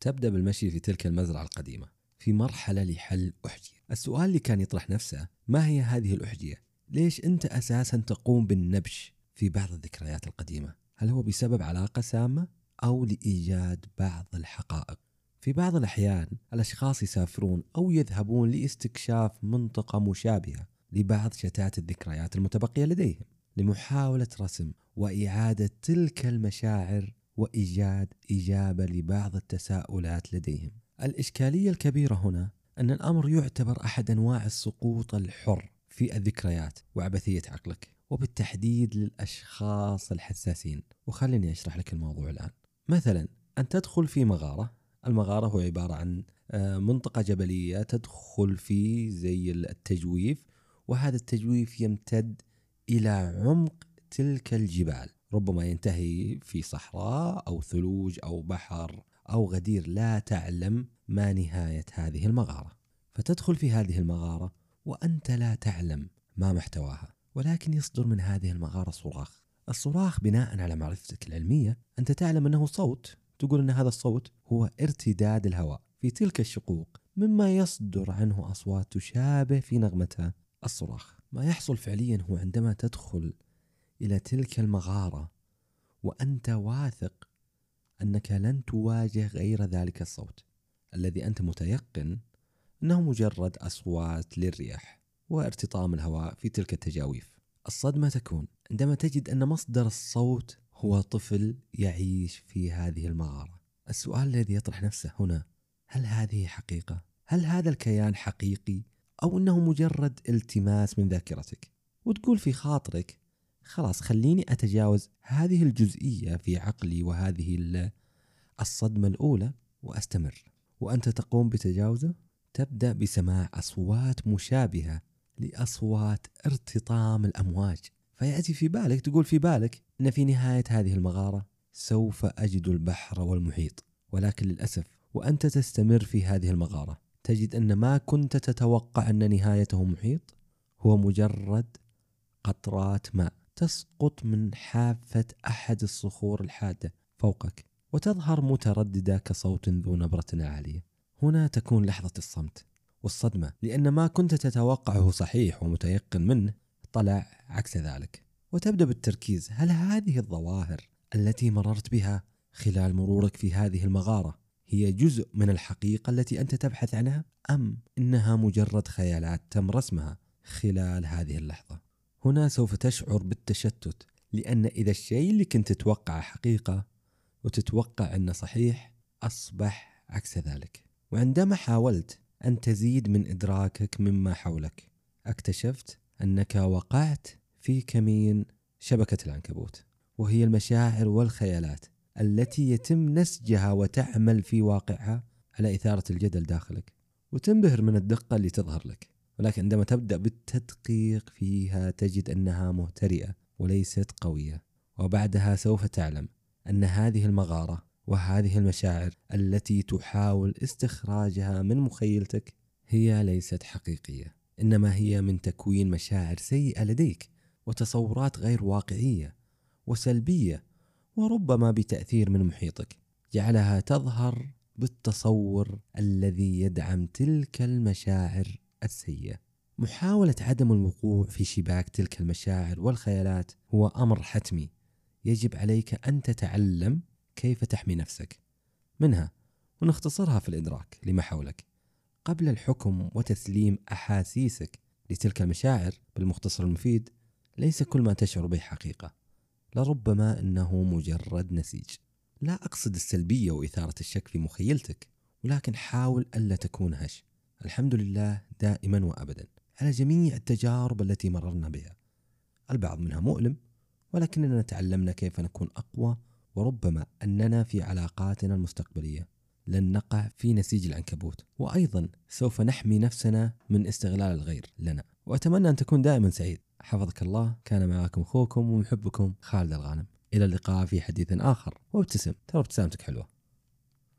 تبدأ بالمشي في تلك المزرعة القديمة في مرحلة لحل أحجية السؤال اللي كان يطرح نفسه ما هي هذه الأحجية؟ ليش أنت أساسا تقوم بالنبش في بعض الذكريات القديمة؟ هل هو بسبب علاقة سامة أو لإيجاد بعض الحقائق؟ في بعض الأحيان الأشخاص يسافرون أو يذهبون لاستكشاف منطقة مشابهة لبعض شتات الذكريات المتبقية لديهم لمحاولة رسم وإعادة تلك المشاعر وإيجاد إجابة لبعض التساؤلات لديهم. الإشكالية الكبيرة هنا أن الأمر يعتبر أحد أنواع السقوط الحر في الذكريات وعبثية عقلك وبالتحديد للأشخاص الحساسين. وخليني أشرح لك الموضوع الآن. مثلا أن تدخل في مغارة. المغارة هو عبارة عن آه، منطقة جبلية تدخل في زي التجويف وهذا التجويف يمتد إلى عمق تلك الجبال. ربما ينتهي في صحراء أو ثلوج أو بحر أو غدير لا تعلم ما نهاية هذه المغارة. فتدخل في هذه المغارة وأنت لا تعلم ما محتواها ولكن يصدر من هذه المغارة صراخ. الصراخ بناء على معرفتك العلمية أنت تعلم أنه صوت. تقول أن هذا الصوت هو ارتداد الهواء في تلك الشقوق مما يصدر عنه أصوات تشابه في نغمتها الصراخ. ما يحصل فعليا هو عندما تدخل إلى تلك المغارة وأنت واثق أنك لن تواجه غير ذلك الصوت الذي أنت متيقن أنه مجرد أصوات للرياح وارتطام الهواء في تلك التجاويف الصدمة تكون عندما تجد أن مصدر الصوت هو طفل يعيش في هذه المغارة السؤال الذي يطرح نفسه هنا هل هذه حقيقة؟ هل هذا الكيان حقيقي؟ أو أنه مجرد التماس من ذاكرتك؟ وتقول في خاطرك خلاص خليني أتجاوز هذه الجزئية في عقلي وهذه الصدمة الأولى وأستمر. وأنت تقوم بتجاوزه؟ تبدأ بسماع أصوات مشابهة لأصوات ارتطام الأمواج. فيأتي في بالك تقول في بالك أن في نهاية هذه المغارة سوف أجد البحر والمحيط. ولكن للأسف وأنت تستمر في هذه المغارة تجد أن ما كنت تتوقع أن نهايته محيط هو مجرد قطرات ماء. تسقط من حافة أحد الصخور الحادة فوقك وتظهر مترددة كصوت ذو نبرة عالية. هنا تكون لحظة الصمت والصدمة لأن ما كنت تتوقعه صحيح ومتيقن منه طلع عكس ذلك. وتبدأ بالتركيز هل هذه الظواهر التي مررت بها خلال مرورك في هذه المغارة هي جزء من الحقيقة التي أنت تبحث عنها أم إنها مجرد خيالات تم رسمها خلال هذه اللحظة؟ هنا سوف تشعر بالتشتت لأن إذا الشيء اللي كنت تتوقعه حقيقة وتتوقع أنه صحيح أصبح عكس ذلك. وعندما حاولت أن تزيد من إدراكك مما حولك اكتشفت أنك وقعت في كمين شبكة العنكبوت وهي المشاعر والخيالات التي يتم نسجها وتعمل في واقعها على إثارة الجدل داخلك وتنبهر من الدقة اللي تظهر لك. ولكن عندما تبدأ بالتدقيق فيها تجد أنها مهترئة وليست قوية وبعدها سوف تعلم أن هذه المغارة وهذه المشاعر التي تحاول استخراجها من مخيلتك هي ليست حقيقية إنما هي من تكوين مشاعر سيئة لديك وتصورات غير واقعية وسلبية وربما بتأثير من محيطك. جعلها تظهر بالتصور الذي يدعم تلك المشاعر السيئة. محاولة عدم الوقوع في شباك تلك المشاعر والخيالات هو أمر حتمي. يجب عليك أن تتعلم كيف تحمي نفسك. منها ونختصرها في الإدراك لما حولك. قبل الحكم وتسليم أحاسيسك لتلك المشاعر بالمختصر المفيد ليس كل ما تشعر به حقيقة. لربما أنه مجرد نسيج. لا أقصد السلبية وإثارة الشك في مخيلتك ولكن حاول ألا تكون هش. الحمد لله دائما وأبدا على جميع التجارب التي مررنا بها. البعض منها مؤلم ولكننا تعلمنا كيف نكون أقوى وربما أننا في علاقاتنا المستقبلية. لن نقع في نسيج العنكبوت وأيضا سوف نحمي نفسنا من استغلال الغير لنا. وأتمنى أن تكون دائما سعيد. حفظك الله. كان معكم أخوكم ومحبكم خالد الغانم. إلى اللقاء في حديث آخر. وابتسم. ترى ابتسامتك حلوة.